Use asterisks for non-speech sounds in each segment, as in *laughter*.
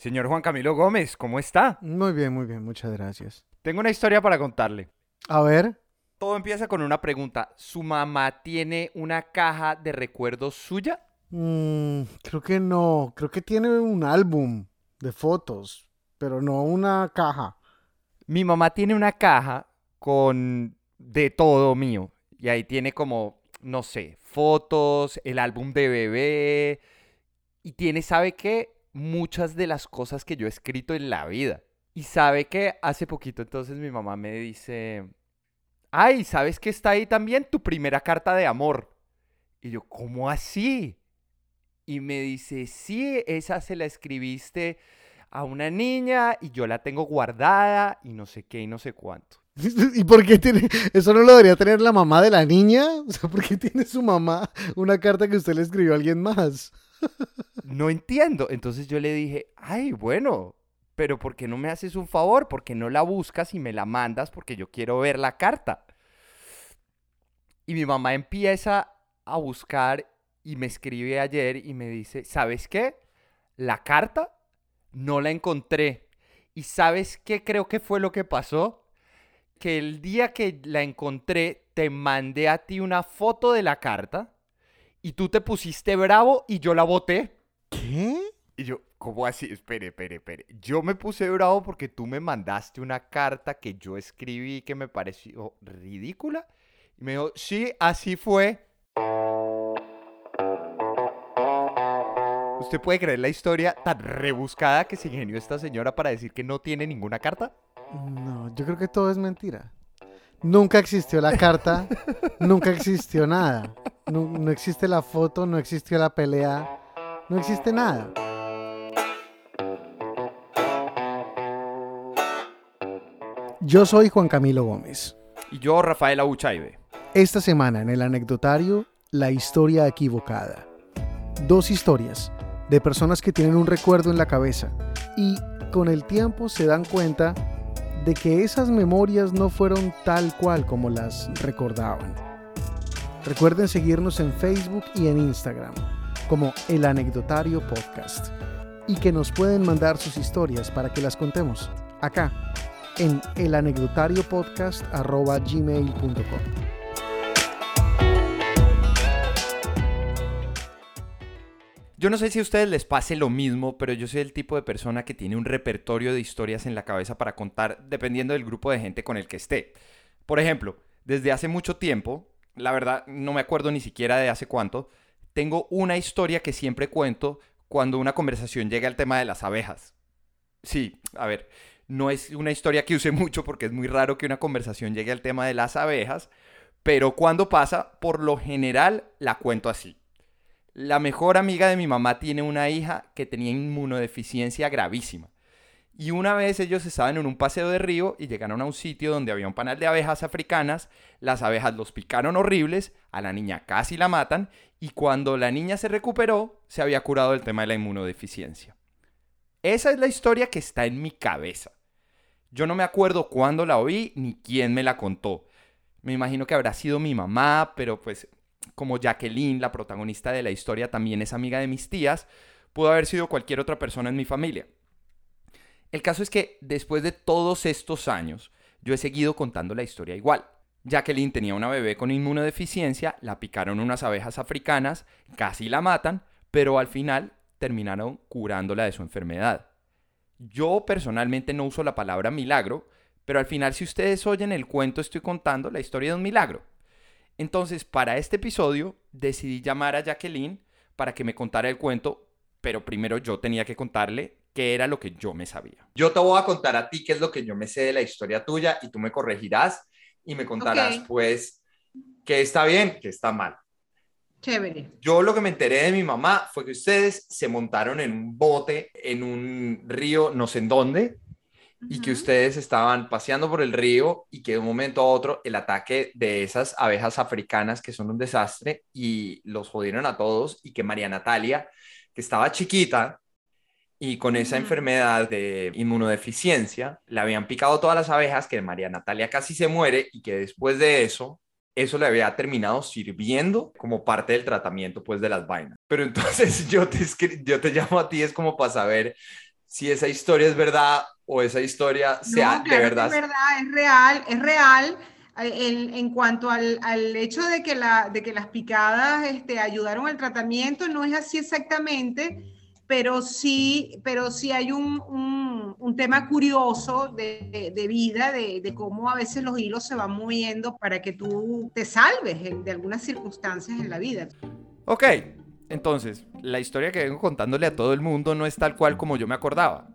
Señor Juan Camilo Gómez, ¿cómo está? Muy bien, muy bien, muchas gracias. Tengo una historia para contarle. A ver. Todo empieza con una pregunta. ¿Su mamá tiene una caja de recuerdos suya? Mm, creo que no. Creo que tiene un álbum de fotos, pero no una caja. Mi mamá tiene una caja con de todo mío. Y ahí tiene como, no sé, fotos, el álbum de bebé. Y tiene, ¿sabe qué? Muchas de las cosas que yo he escrito en la vida. Y sabe que hace poquito entonces mi mamá me dice, ay, ¿sabes que está ahí también tu primera carta de amor? Y yo, ¿cómo así? Y me dice, sí, esa se la escribiste a una niña y yo la tengo guardada y no sé qué y no sé cuánto. *laughs* ¿Y por qué tiene? ¿Eso no lo debería tener la mamá de la niña? O sea, ¿por qué tiene su mamá una carta que usted le escribió a alguien más? No entiendo. Entonces yo le dije, ay, bueno, pero ¿por qué no me haces un favor? ¿Por qué no la buscas y me la mandas? Porque yo quiero ver la carta. Y mi mamá empieza a buscar y me escribe ayer y me dice, ¿sabes qué? La carta no la encontré. ¿Y sabes qué creo que fue lo que pasó? Que el día que la encontré, te mandé a ti una foto de la carta y tú te pusiste bravo y yo la voté. ¿Qué? Y yo, ¿cómo así? Espere, espere, espere. Yo me puse bravo porque tú me mandaste una carta que yo escribí que me pareció ridícula. Y me dijo, sí, así fue. ¿Usted puede creer la historia tan rebuscada que se ingenió esta señora para decir que no tiene ninguna carta? No, yo creo que todo es mentira. Nunca existió la carta, nunca existió nada. No, existe la foto, no existió la pelea, no existe nada. Yo soy Juan Camilo Gómez. Y yo, Rafael Abuchaibe. Esta semana en el anecdotario, la historia equivocada. Dos historias de personas que tienen un recuerdo en la cabeza y con el tiempo se dan cuenta de que esas memorias no fueron tal cual como las recordaban. Recuerden seguirnos en Facebook y en Instagram como El Anecdotario Podcast y que nos pueden mandar sus historias para que las contemos acá en elanecdotariopodcast.gmail.com Yo no sé si a ustedes les pase lo mismo, pero yo soy el tipo de persona que tiene un repertorio de historias en la cabeza para contar dependiendo del grupo de gente con el que esté. Por ejemplo, desde hace mucho tiempo la verdad no me acuerdo ni siquiera de hace cuánto, tengo una historia que siempre cuento cuando una conversación llega al tema de las abejas. Sí, a ver, no es una historia que use *laughs* mucho porque es muy raro que una conversación llegue al tema de las abejas, pero cuando pasa, por lo general la cuento así. La mejor amiga de mi mamá tiene una hija que tenía inmunodeficiencia gravísima. Y una vez ellos estaban en un paseo de río y llegaron a un sitio donde había un panal de abejas africanas, las abejas los picaron horribles, a la niña casi la matan y cuando la niña se recuperó se había curado el tema de la inmunodeficiencia. Esa es la historia que está en mi cabeza. Yo no me acuerdo cuándo la oí ni quién me la contó. Me imagino que habrá sido mi mamá, pero pues como Jacqueline, la protagonista de la historia, también es amiga de mis tías, pudo haber sido cualquier otra persona en mi familia. El caso es que después de todos estos años, yo he seguido contando la historia igual. Jacqueline tenía una bebé con inmunodeficiencia, la picaron unas abejas africanas, casi la matan, pero al final terminaron curándola de su enfermedad. Yo personalmente no uso la palabra milagro, pero al final si ustedes oyen el cuento estoy contando la historia de un milagro. Entonces, para este episodio decidí llamar a Jacqueline para que me contara el cuento, pero primero yo tenía que contarle qué era lo que yo me sabía. Yo te voy a contar a ti qué es lo que yo me sé de la historia tuya y tú me corregirás y me contarás pues qué está bien, qué está mal. Chévere. Yo lo que me enteré de mi mamá fue que ustedes se montaron en un bote en un río, no sé en dónde, y que ustedes estaban paseando por el río y que de un momento a otro el ataque de esas abejas africanas que son un desastre y los jodieron a todos y que María Natalia, que estaba chiquita, y con esa enfermedad de inmunodeficiencia le habían picado todas las abejas, que María Natalia casi se muere y que después de eso, eso le había terminado sirviendo como parte del tratamiento pues de las vainas. Pero entonces *laughs* yo te, yo te llamo a ti es como para saber si esa historia es verdad o esa historia sea de verdad. Es verdad, es real, es real. En, en cuanto al, al, hecho de que, la, de que las picadas este, ayudaron al tratamiento, no es así exactamente, pero sí, pero sí hay un, un, un tema curioso de, de vida, de, de, cómo a veces los hilos se van moviendo para que tú te salves de algunas circunstancias en la vida. Ok, entonces, la historia que vengo contándole a todo el mundo no es tal cual como yo me acordaba.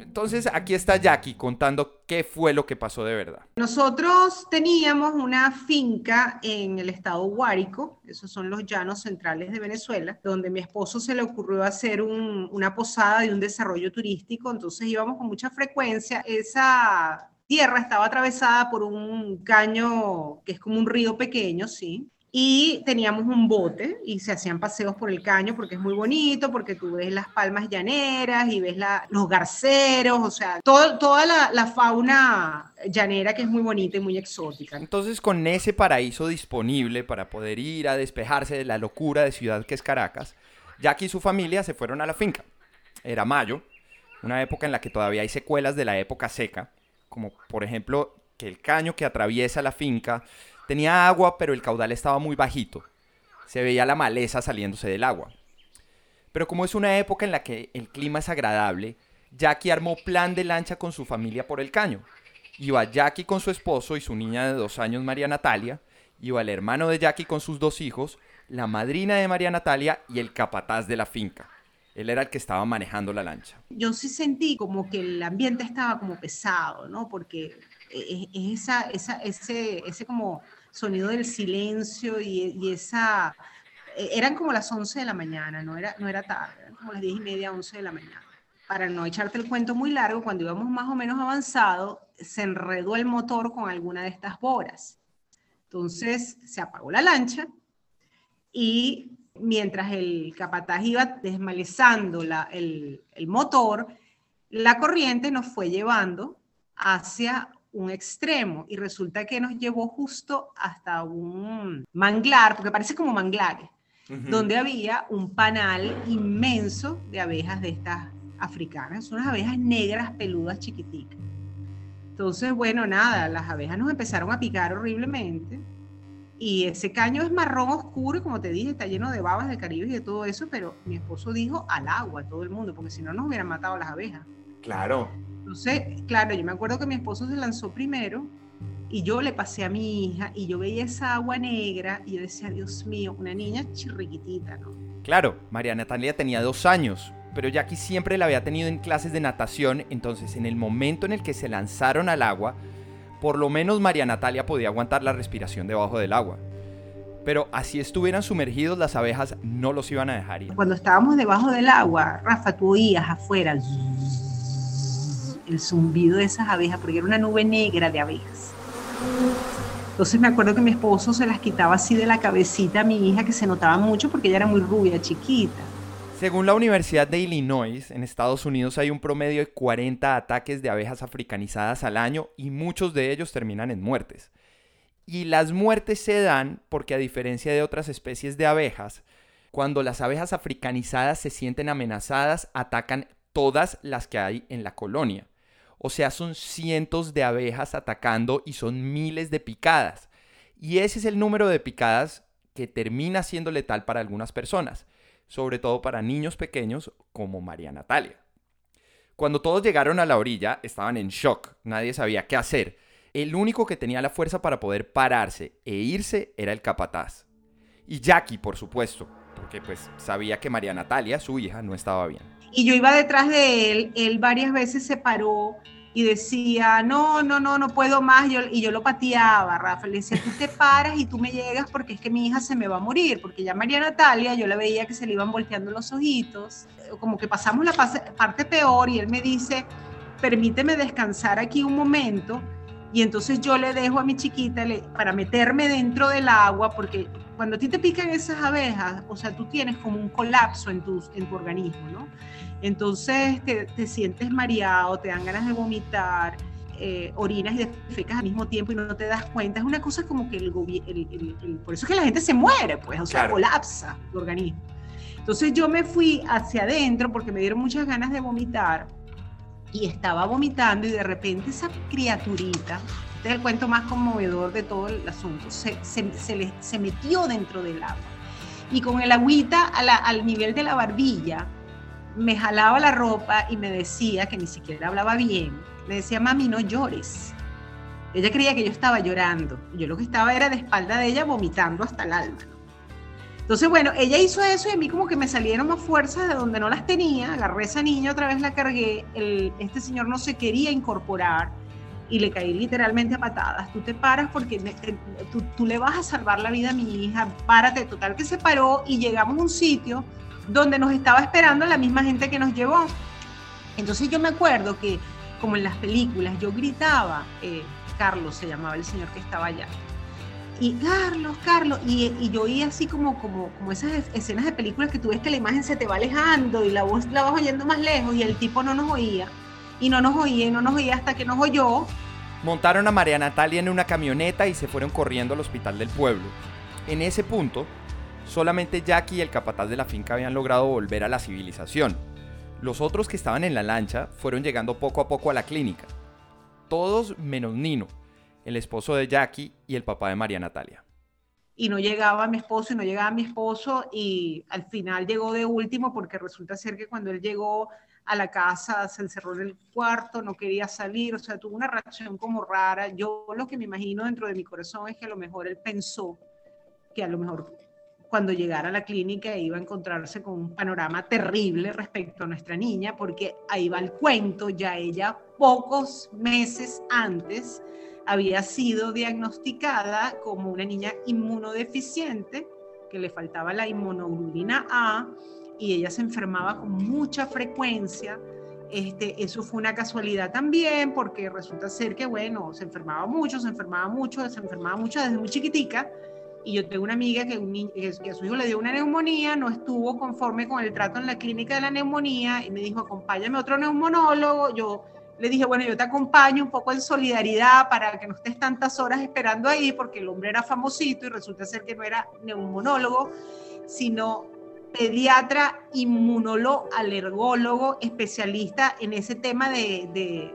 Entonces, aquí está Jackie contando qué fue lo que pasó de verdad. Nosotros teníamos una finca en el estado Guárico, esos son los llanos centrales de Venezuela, donde mi esposo se le ocurrió hacer un, una posada y un desarrollo turístico, entonces íbamos con mucha frecuencia. Esa tierra estaba atravesada por un caño que es como un río pequeño, sí, y teníamos un bote y se hacían paseos por el caño porque es muy bonito, porque tú ves las palmas llaneras y ves la, los garceros, o sea, todo, toda la, fauna llanera que es muy bonita y muy exótica. Entonces, con ese paraíso disponible para poder ir a despejarse de la locura de ciudad que es Caracas, Jackie y su familia se fueron a la finca. Era mayo, una época en la que todavía hay secuelas de la época seca, como por ejemplo que el caño que atraviesa la finca Tenía agua, pero el caudal estaba muy bajito. Se veía la maleza saliéndose del agua. Pero como es una época en la que el clima es agradable, Jackie armó plan de lancha con su familia por el caño. Iba Jackie con su esposo y su niña de dos años, María Natalia. Iba el hermano de Jackie con sus dos hijos, la madrina de María Natalia y el capataz de la finca. Él era el que estaba manejando la lancha. Yo sí sentí como que el ambiente estaba como pesado, ¿no? Porque es esa, esa, ese, ese como sonido del silencio y, esa... E, eran como las 11 de la mañana, no era, no era tarde, eran como las 10 y media, 11 de la mañana. Para no echarte el cuento muy largo, cuando íbamos más o menos avanzado, se enredó el motor con alguna de estas boras. Entonces se apagó la lancha y mientras el capataz iba desmalezando la, el, el motor, la corriente nos fue llevando hacia un extremo y resulta que nos llevó justo hasta un manglar, porque parece como manglares, donde había un panal inmenso de abejas de estas africanas, son unas abejas negras peludas chiquiticas. Entonces, bueno, nada, las abejas nos empezaron a picar horriblemente y ese caño es marrón oscuro, como te dije, está lleno de babas de Caribe y de todo eso, pero mi esposo dijo al agua, a todo el mundo, porque si no nos hubieran matado las abejas. Claro. Entonces, claro, yo me acuerdo que mi esposo se lanzó primero y yo le pasé a mi hija y yo veía esa agua negra y yo decía, Dios mío, una niña chirriquitita, ¿no? Claro, María Natalia tenía dos años, pero Jackie siempre la había tenido en clases de natación, entonces en el momento en el que se lanzaron al agua, por lo menos María Natalia podía aguantar la respiración debajo del agua. Pero así estuvieran sumergidos, las abejas no los iban a dejar ir. Cuando estábamos debajo del agua, Rafa, tú oías afuera el zumbido de esas abejas, porque era una nube negra de abejas. Entonces me acuerdo que mi esposo se las quitaba así de la cabecita a mi hija, que se notaba mucho porque ella era muy rubia, chiquita. Según la Universidad de Illinois, en Estados Unidos hay un promedio de 40 ataques de abejas africanizadas al año y muchos de ellos terminan en muertes. Y las muertes se dan porque a diferencia de otras especies de abejas, cuando las abejas africanizadas se sienten amenazadas, atacan todas las que hay en la colonia. O sea, son cientos de abejas atacando y son miles de picadas. Y ese es el número de picadas que termina siendo letal para algunas personas, sobre todo para niños pequeños como María Natalia. Cuando todos llegaron a la orilla, estaban en shock, nadie sabía qué hacer. El único que tenía la fuerza para poder pararse e irse era el capataz. Y Jackie, por supuesto, porque pues sabía que María Natalia, su hija, no estaba bien. Y yo iba detrás de él, él varias veces se paró y decía, no, no, no, no puedo más, yo, y yo lo pateaba, Rafa, le decía, tú te paras y tú me llegas porque es que mi hija se me va a morir, porque ya María Natalia, yo la veía que se le iban volteando los ojitos, como que pasamos la parte peor y él me dice, permíteme descansar aquí un momento, y entonces yo le dejo a mi chiquita para meterme dentro del agua, porque cuando a ti te pican esas abejas, o sea, tú tienes como un colapso en tu, en tu organismo, ¿no? Entonces te, te sientes mareado, te dan ganas de vomitar, eh, orinas y defecas al mismo tiempo y no te das cuenta. Es una cosa como que el, el, por eso es que la gente se muere, pues, o sea, colapsa tu organismo. Entonces yo me fui hacia adentro porque me dieron muchas ganas de vomitar y estaba vomitando y de repente esa criaturita, este es el cuento más conmovedor de todo el asunto, se, se, metió dentro del agua y con el agüita al nivel de la barbilla me jalaba la ropa y me decía, que ni siquiera hablaba bien, me decía, mami, no llores. Ella creía que yo estaba llorando. Yo lo que estaba era de espalda de ella vomitando hasta el alma. Entonces, bueno, ella hizo eso y a mí como que me salieron más fuerzas de donde no las tenía. Agarré a esa niña, otra vez la cargué. El, este señor no se quería incorporar y le caí literalmente a patadas. Tú te paras porque tú, tú, le vas a salvar la vida a mi hija. Párate. Total que se paró y llegamos a un sitio donde nos estaba esperando la misma gente que nos llevó. Entonces yo me acuerdo que, como en las películas, yo gritaba, eh, Carlos se llamaba el señor que estaba allá y Carlos, Carlos, y, y, yo oía así como, como, como esas escenas de películas que tú ves que la imagen se te va alejando y la voz la vas oyendo más lejos y el tipo no nos oía, y no nos oía, y no nos oía hasta que nos oyó. Montaron a María Natalia en una camioneta y se fueron corriendo al hospital del pueblo. En ese punto, solamente Jackie y el capataz de la finca habían logrado volver a la civilización. Los otros que estaban en la lancha fueron llegando poco a poco a la clínica. Todos menos Nino, el esposo de Jackie y el papá de María Natalia. Y no llegaba mi esposo y no llegaba mi esposo y al final llegó de último porque resulta ser que cuando él llegó a la casa se encerró en el cuarto, no quería salir, o sea, tuvo una reacción como rara. Yo lo que me imagino dentro de mi corazón es que a lo mejor él pensó que a lo mejor cuando llegara a la clínica iba a encontrarse con un panorama terrible respecto a nuestra niña, porque ahí va el cuento, ya ella pocos meses antes había sido diagnosticada como una niña inmunodeficiente, que le faltaba la inmunoglobulina A y ella se enfermaba con mucha frecuencia. Este, eso fue una casualidad también, porque resulta ser que, bueno, se enfermaba mucho, se enfermaba mucho, se enfermaba mucho desde muy chiquitica. Y yo tengo una amiga que, a su hijo le dio una neumonía, no estuvo conforme con el trato en la clínica de la neumonía y me dijo, acompáñame a otro neumonólogo. Yo le dije, bueno, yo te acompaño un poco en solidaridad para que no estés tantas horas esperando ahí, porque el hombre era famosito y resulta ser que no era neumonólogo, sino pediatra, inmunólogo, alergólogo, especialista en ese tema de,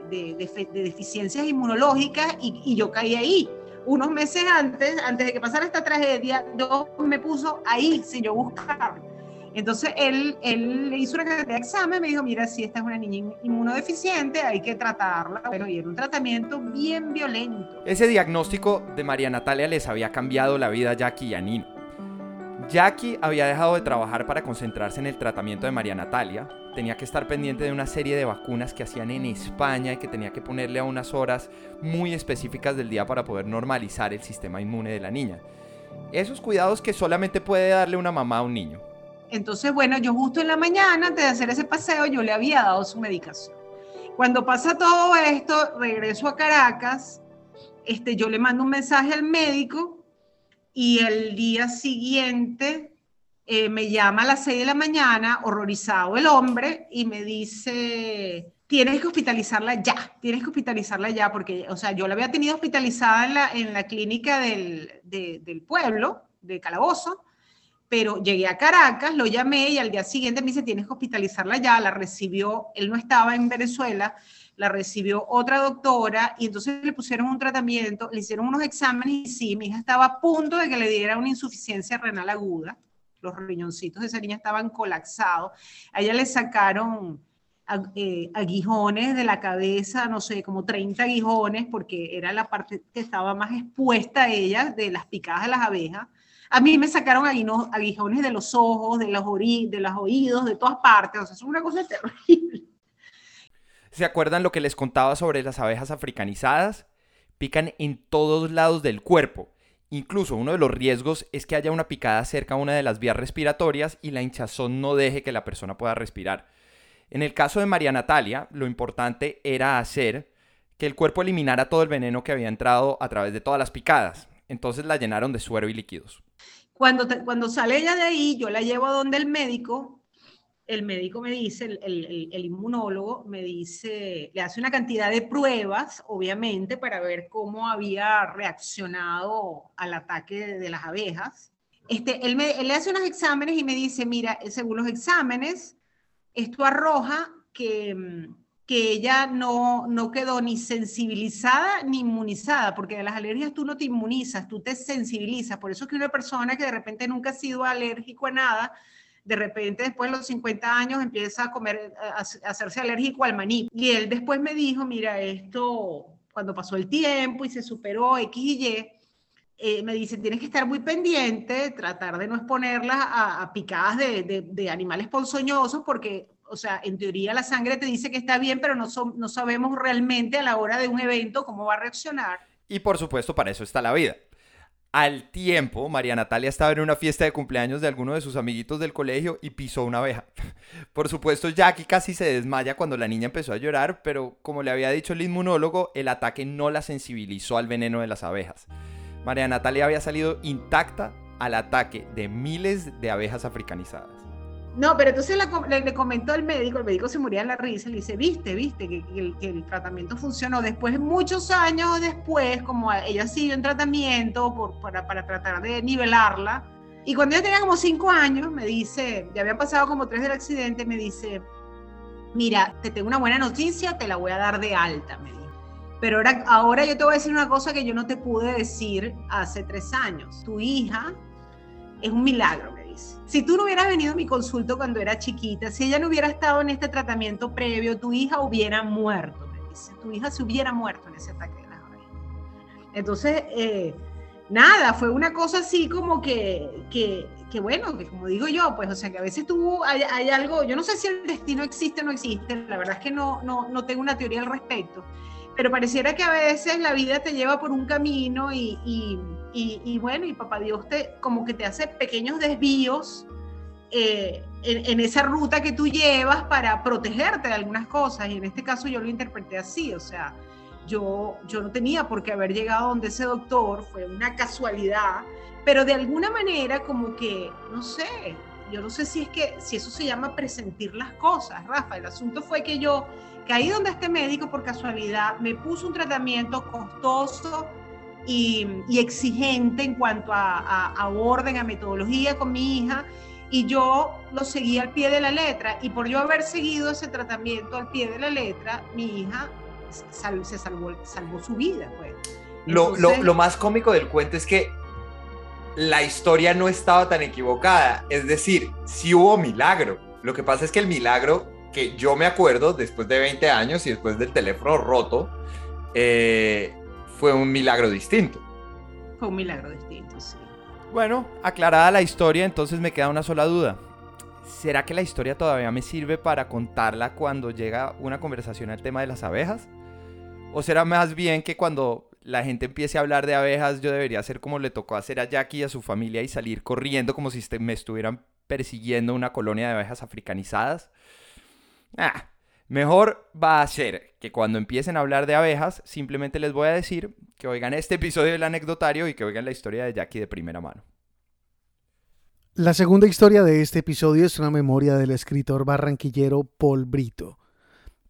deficiencias inmunológicas y, yo caí ahí. Unos meses antes, antes de que pasara esta tragedia, yo me puso ahí sin yo buscar entonces él, él le hizo una cantidad de examen, me dijo, mira, si esta es una niña inmunodeficiente, hay que tratarla. Bueno, y era un tratamiento bien violento. Ese diagnóstico de María Natalia les había cambiado la vida a Jackie y a Nino. Jackie había dejado de trabajar para concentrarse en el tratamiento de María Natalia. Tenía que estar pendiente de una serie de vacunas que hacían en España y que tenía que ponerle a unas horas muy específicas del día para poder normalizar el sistema inmune de la niña. Esos cuidados que solamente puede darle una mamá a un niño. Entonces, bueno, yo justo en la mañana, antes de hacer ese paseo, yo le había dado su medicación. Cuando pasa todo esto, regreso a Caracas, este, yo le mando un mensaje al médico y el día siguiente eh, me llama a las 6 de la mañana, horrorizado el hombre, y me dice, tienes que hospitalizarla ya, tienes que hospitalizarla ya, porque, o sea, yo la había tenido hospitalizada en la, en la clínica del, del pueblo, de Calabozo, pero llegué a Caracas, lo llamé y al día siguiente me dice, tienes que hospitalizarla ya, la recibió, él no estaba en Venezuela, la recibió otra doctora y entonces le pusieron un tratamiento, le hicieron unos exámenes y sí, mi hija estaba a punto de que le diera una insuficiencia renal aguda, los riñoncitos de esa niña estaban colapsados, a ella le sacaron eh, aguijones de la cabeza, no sé, como 30 aguijones, porque era la parte que estaba más expuesta a ella de las picadas de las abejas a mí me sacaron aguijones de los ojos, de los, de los oídos, de todas partes. O sea, es una cosa *laughs* terrible. ¿Se acuerdan lo que les contaba sobre las abejas africanizadas? Pican en todos lados del cuerpo. Incluso uno de los riesgos es que haya una picada cerca a una de las vías respiratorias y la hinchazón no deje que la persona pueda respirar. En el caso de María Natalia, lo importante era hacer que el cuerpo eliminara todo el veneno que había entrado a través de todas las picadas. Entonces la llenaron de suero y líquidos. Cuando, cuando sale ella de ahí, yo la llevo a donde el médico. El médico me dice, el, el, el, inmunólogo me dice, le hace una cantidad de pruebas, obviamente, para ver cómo había reaccionado al ataque de, las abejas. Este, él, me, él le hace unos exámenes y me dice, mira, según los exámenes, esto arroja que, que ella no, no quedó ni sensibilizada ni inmunizada, porque de las alergias tú no te inmunizas, tú te sensibilizas. Por eso es que una persona que de repente nunca ha sido alérgico a nada, de repente después de los 50 años empieza a comer, a, hacerse alérgico al maní. Y él después me dijo, mira, esto, cuando pasó el tiempo y se superó X y Y, eh, me dice, tienes que estar muy pendiente, tratar de no exponerlas a, picadas de, animales ponzoñosos, porque, o sea, en teoría la sangre te dice que está bien, pero no, no sabemos realmente a la hora de un evento cómo va a reaccionar. Y por supuesto, para eso está la vida. Al tiempo, María Natalia estaba en una fiesta de cumpleaños de alguno de sus amiguitos del colegio y pisó una abeja. *laughs* Por supuesto, Jackie casi se desmaya cuando la niña empezó a llorar, pero como le había dicho el inmunólogo, el ataque no la sensibilizó al veneno de las abejas. María Natalia había salido intacta al ataque de miles de abejas africanizadas. No, pero entonces le, comentó el médico, el médico se moría en la risa, le dice, viste, viste, que, el, tratamiento funcionó. Después, muchos años después, como ella siguió en tratamiento por, para, para, tratar de nivelarla, y cuando ella tenía como cinco años, me dice, ya habían pasado como tres del accidente, me dice, mira, te tengo una buena noticia, te la voy a dar de alta, me dijo. Pero ahora, ahora yo te voy a decir una cosa que yo no te pude decir hace tres años. Tu hija es un milagro, Si tú no hubieras venido a mi consulta cuando era chiquita, si ella no hubiera estado en este tratamiento previo, tu hija hubiera muerto, me dice. Tu hija se hubiera muerto en ese ataque de las Entonces, eh, nada, fue una cosa así como que, que, que, bueno, que como digo yo, pues, o sea, que a veces tú hay, hay, algo, yo no sé si el destino existe o no existe, la verdad es que no, no, no tengo una teoría al respecto, pero pareciera que a veces la vida te lleva por un camino y, y, bueno, y papá Dios te como que te hace pequeños desvíos eh, en, esa ruta que tú llevas para protegerte de algunas cosas. Y en este caso yo lo interpreté así, o sea, yo, yo no tenía por qué haber llegado donde ese doctor, fue una casualidad, pero de alguna manera como que, no sé, yo no sé si es que, si eso se llama presentir las cosas, Rafa. El asunto fue que yo caí donde este médico por casualidad, me puso un tratamiento costoso y, exigente en cuanto a, orden, a metodología con mi hija, y yo lo seguí al pie de la letra, y por yo haber seguido ese tratamiento al pie de la letra, mi hija se salvó, salvó su vida. Pues. lo, lo más cómico del cuento es que la historia no estaba tan equivocada, es decir, sí hubo milagro. Lo que pasa es que el milagro que yo me acuerdo después de 20 años y después del teléfono roto, eh, fue un milagro distinto. Fue un milagro distinto, sí. Bueno, aclarada la historia, entonces me queda una sola duda. ¿Será que la historia todavía me sirve para contarla cuando llega una conversación al tema de las abejas? ¿O será más bien que cuando la gente empiece a hablar de abejas yo debería hacer como le tocó hacer a Jackie y a su familia y salir corriendo como si me estuvieran persiguiendo una colonia de abejas africanizadas? Ah, mejor va a ser que cuando empiecen a hablar de abejas, simplemente les voy a decir que oigan este episodio del anecdotario y que oigan la historia de Jackie de primera mano. La segunda historia de este episodio es una memoria del escritor barranquillero Paul Brito.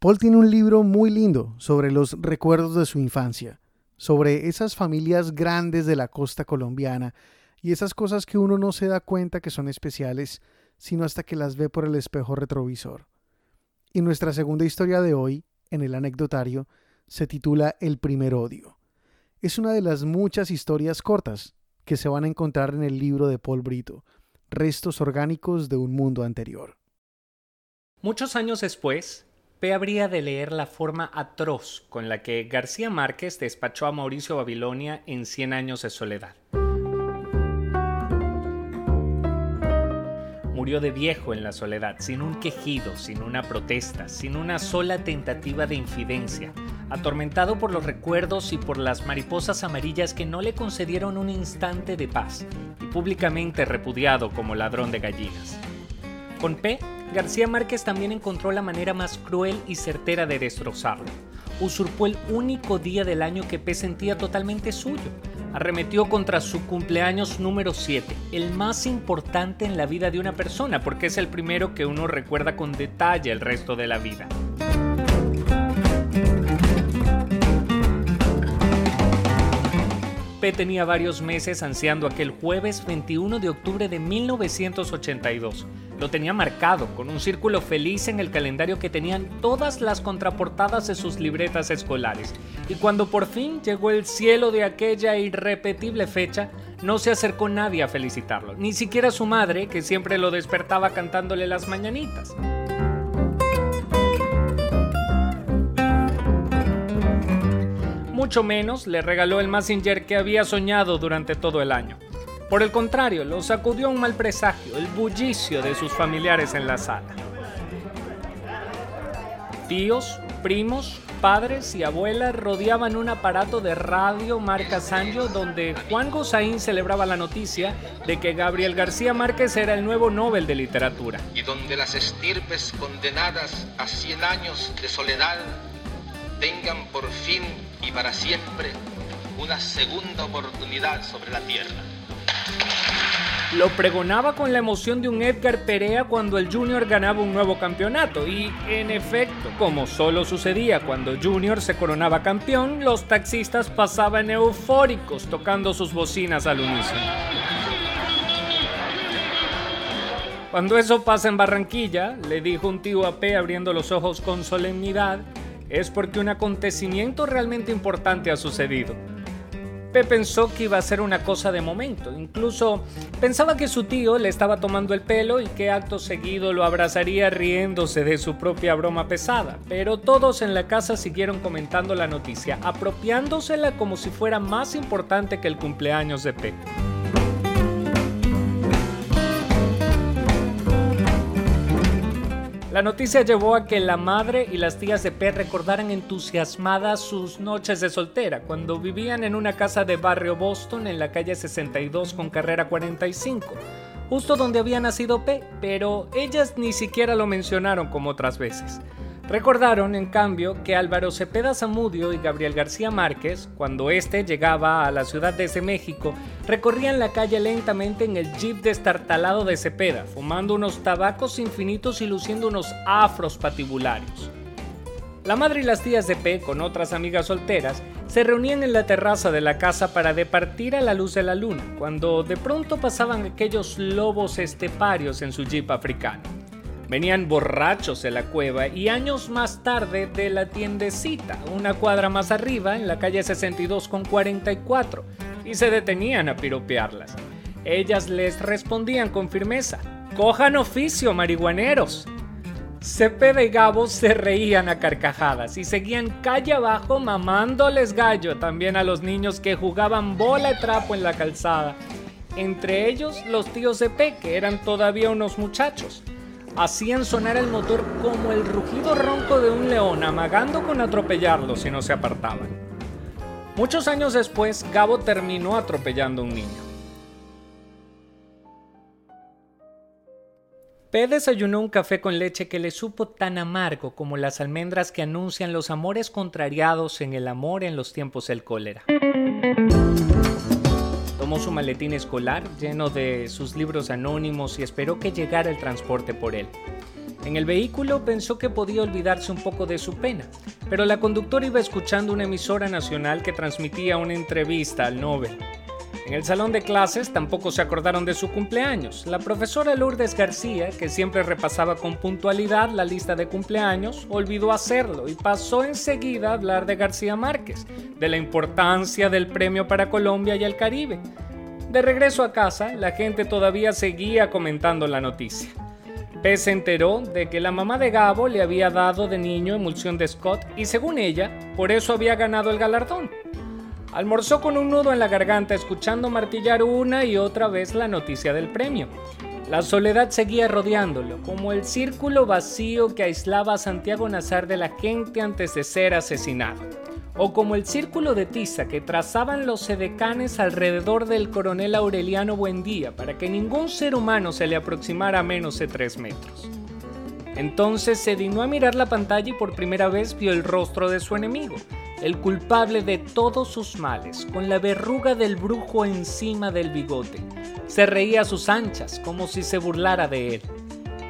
Paul tiene un libro muy lindo sobre los recuerdos de su infancia, sobre esas familias grandes de la costa colombiana y esas cosas que uno no se da cuenta que son especiales, sino hasta que las ve por el espejo retrovisor. Y nuestra segunda historia de hoy, en el anecdotario, se titula El primer odio. Es una de las muchas historias cortas que se van a encontrar en el libro de Paul Brito, Restos orgánicos de un mundo anterior. Muchos años después, P habría de leer la forma atroz con la que García Márquez despachó a Mauricio Babilonia en Cien años de soledad. murió de viejo en la soledad, sin un quejido, sin una protesta, sin una sola tentativa de infidencia, atormentado por los recuerdos y por las mariposas amarillas que no le concedieron un instante de paz, y públicamente repudiado como ladrón de gallinas. Con P, García Márquez también encontró la manera más cruel y certera de destrozarlo. Usurpó el único día del año que P sentía totalmente suyo, arremetió contra su cumpleaños número 7, el más importante en la vida de una persona, porque es el primero que uno recuerda con detalle el resto de la vida. P tenía varios meses ansiando aquel jueves 21 de octubre de 1982. Lo tenía marcado con un círculo feliz en el calendario que tenían todas las contraportadas de sus libretas escolares. Y cuando por fin llegó el cielo de aquella irrepetible fecha, no se acercó nadie a felicitarlo, ni siquiera su madre, que siempre lo despertaba cantándole las mañanitas. Mucho menos le regaló el Massinger que había soñado durante todo el año. Por el contrario, lo sacudió un mal presagio, el bullicio de sus familiares en la sala. Tíos, primos, padres y abuelas rodeaban un aparato de radio marca Sanjo donde Juan Gozaín celebraba la noticia de que Gabriel García Márquez era el nuevo Nobel de Literatura. Y donde las estirpes condenadas a 100 años de soledad tengan por fin y para siempre una segunda oportunidad sobre la tierra. Lo pregonaba con la emoción de un Edgar Perea cuando el Junior ganaba un nuevo campeonato y, en efecto, como solo sucedía cuando Junior se coronaba campeón, los taxistas pasaban eufóricos tocando sus bocinas al unísono. Cuando eso pasa en Barranquilla, le dijo un tío a abriendo los ojos con solemnidad, es porque un acontecimiento realmente importante ha sucedido. Pepe pensó que iba a ser una cosa de momento. Incluso pensaba que su tío le estaba tomando el pelo y que acto seguido lo abrazaría riéndose de su propia broma pesada. Pero todos en la casa siguieron comentando la noticia, apropiándosela como si fuera más importante que el cumpleaños de Pepe. La noticia llevó a que la madre y las tías de P recordaran entusiasmadas sus noches de soltera, cuando vivían en una casa de barrio Boston en la calle 62 con carrera 45, justo donde había nacido P, pero ellas ni siquiera lo mencionaron como otras veces. Recordaron, en cambio, que Álvaro Cepeda Zamudio y Gabriel García Márquez, cuando éste llegaba a la ciudad desde México, recorrían la calle lentamente en el jeep destartalado de Cepeda, fumando unos tabacos infinitos y luciendo unos afros patibularios. La madre y las tías de P, con otras amigas solteras, se reunían en la terraza de la casa para departir a la luz de la luna, cuando de pronto pasaban aquellos lobos esteparios en su jeep africano. Venían borrachos de la cueva y años más tarde de la tiendecita, una cuadra más arriba, en la calle 62 con 44, y se detenían a piropearlas. Ellas les respondían con firmeza, cojan oficio, marihuaneros. Cepeda y Gabo se reían a carcajadas y seguían calle abajo mamándoles gallo también a los niños que jugaban bola y trapo en la calzada. Entre ellos los tíos de que eran todavía unos muchachos hacían sonar el motor como el rugido ronco de un león, amagando con atropellarlo si no se apartaban. Muchos años después, Gabo terminó atropellando a un niño. P desayunó un café con leche que le supo tan amargo como las almendras que anuncian los amores contrariados en el amor en los tiempos del cólera su maletín escolar lleno de sus libros anónimos y esperó que llegara el transporte por él. En el vehículo pensó que podía olvidarse un poco de su pena, pero la conductora iba escuchando una emisora nacional que transmitía una entrevista al Nobel. En el salón de clases tampoco se acordaron de su cumpleaños. La profesora Lourdes García, que siempre repasaba con puntualidad la lista de cumpleaños, olvidó hacerlo y pasó enseguida a hablar de García Márquez, de la importancia del premio para Colombia y el Caribe. De regreso a casa, la gente todavía seguía comentando la noticia. P se enteró de que la mamá de Gabo le había dado de niño emulsión de Scott y según ella, por eso había ganado el galardón. Almorzó con un nudo en la garganta escuchando martillar una y otra vez la noticia del premio. La soledad seguía rodeándolo, como el círculo vacío que aislaba a Santiago Nazar de la gente antes de ser asesinado, o como el círculo de tiza que trazaban los sedecanes alrededor del coronel Aureliano Buendía para que ningún ser humano se le aproximara a menos de tres metros. Entonces se dignó a mirar la pantalla y por primera vez vio el rostro de su enemigo, el culpable de todos sus males, con la verruga del brujo encima del bigote. Se reía a sus anchas, como si se burlara de él.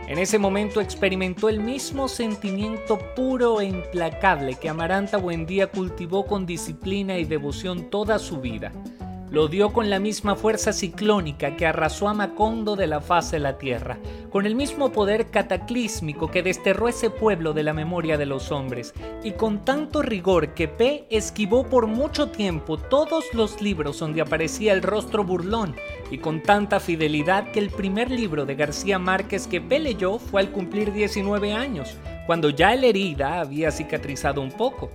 En ese momento experimentó el mismo sentimiento puro e implacable que Amaranta Buendía cultivó con disciplina y devoción toda su vida. Lo dio con la misma fuerza ciclónica que arrasó a Macondo de la faz de la tierra, con el mismo poder cataclísmico que desterró ese pueblo de la memoria de los hombres, y con tanto rigor que P esquivó por mucho tiempo todos los libros donde aparecía el rostro burlón, y con tanta fidelidad que el primer libro de García Márquez que P leyó fue al cumplir 19 años, cuando ya la herida había cicatrizado un poco.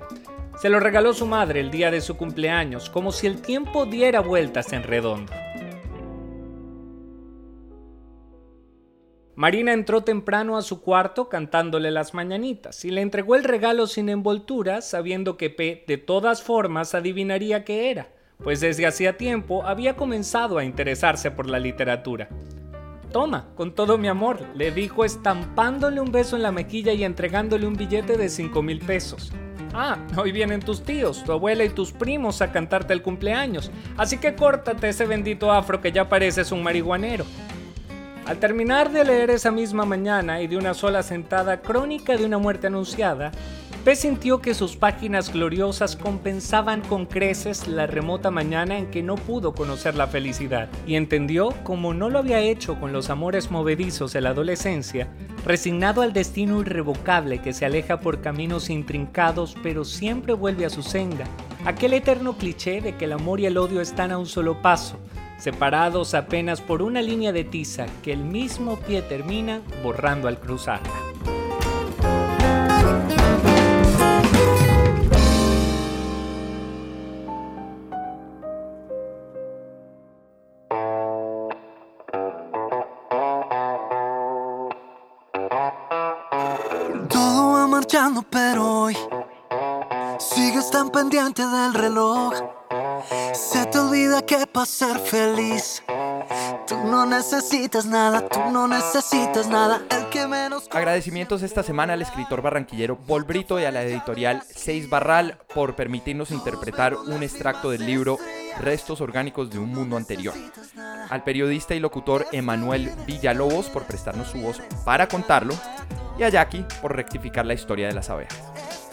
Se lo regaló su madre el día de su cumpleaños, como si el tiempo diera vueltas en redondo. Marina entró temprano a su cuarto cantándole las mañanitas y le entregó el regalo sin envoltura, sabiendo que P de todas formas adivinaría qué era, pues desde hacía tiempo había comenzado a interesarse por la literatura. Toma, con todo mi amor, le dijo estampándole un beso en la mejilla y entregándole un billete de cinco mil pesos. Ah, hoy vienen tus tíos, tu abuela y tus primos a cantarte el cumpleaños, así que córtate ese bendito afro que ya pareces un marihuanero. Al terminar de leer esa misma mañana y de una sola sentada Crónica de una muerte anunciada, P sintió que sus páginas gloriosas compensaban con creces la remota mañana en que no pudo conocer la felicidad, y entendió, como no lo había hecho con los amores movedizos de la adolescencia, resignado al destino irrevocable que se aleja por caminos intrincados pero siempre vuelve a su senda, aquel eterno cliché de que el amor y el odio están a un solo paso, separados apenas por una línea de tiza que el mismo pie termina borrando al cruzarla. Agradecimientos esta semana al escritor barranquillero Bolbrito y a la editorial Seis Barral por permitirnos interpretar un extracto del libro Restos Orgánicos de un Mundo Anterior. Al periodista y locutor Emanuel Villalobos por prestarnos su voz para contarlo. Y a Jackie por rectificar la historia de las abejas.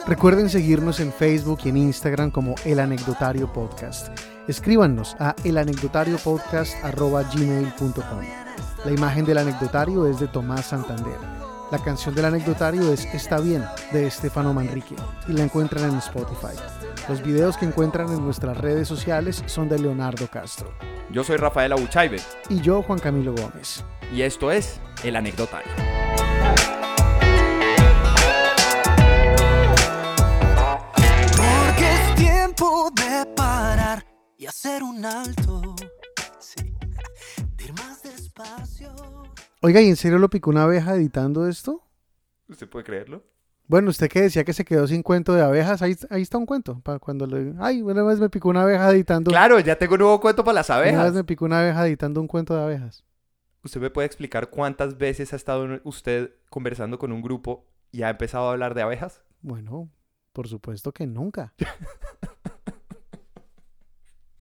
Recuerden seguirnos en Facebook y en Instagram como El Anecdotario Podcast. Escríbanos a elanecdotariopodcast.gmail.com La imagen del anecdotario es de Tomás Santander. La canción del anecdotario es Está bien, de Estefano Manrique, y la encuentran en Spotify. Los videos que encuentran en nuestras redes sociales son de Leonardo Castro. Yo soy Rafael Abuchaibe Y yo, Juan Camilo Gómez. y esto es El Anecdotario. Tiempo de parar y hacer un alto. Sí. De ir más despacio. Oiga, ¿y en serio lo picó una abeja editando esto? ¿Usted puede creerlo? Bueno, usted que decía que se quedó sin cuento de abejas, ahí, ahí está un cuento. Para cuando le... Ay, una vez me picó una abeja editando... Claro, ya tengo un nuevo cuento para las Una vez abejas. me picó una abeja editando un cuento de abejas. ¿Usted me puede explicar cuántas veces ha estado usted conversando con un grupo y ha empezado a hablar de abejas? Bueno, por supuesto que nunca. *laughs*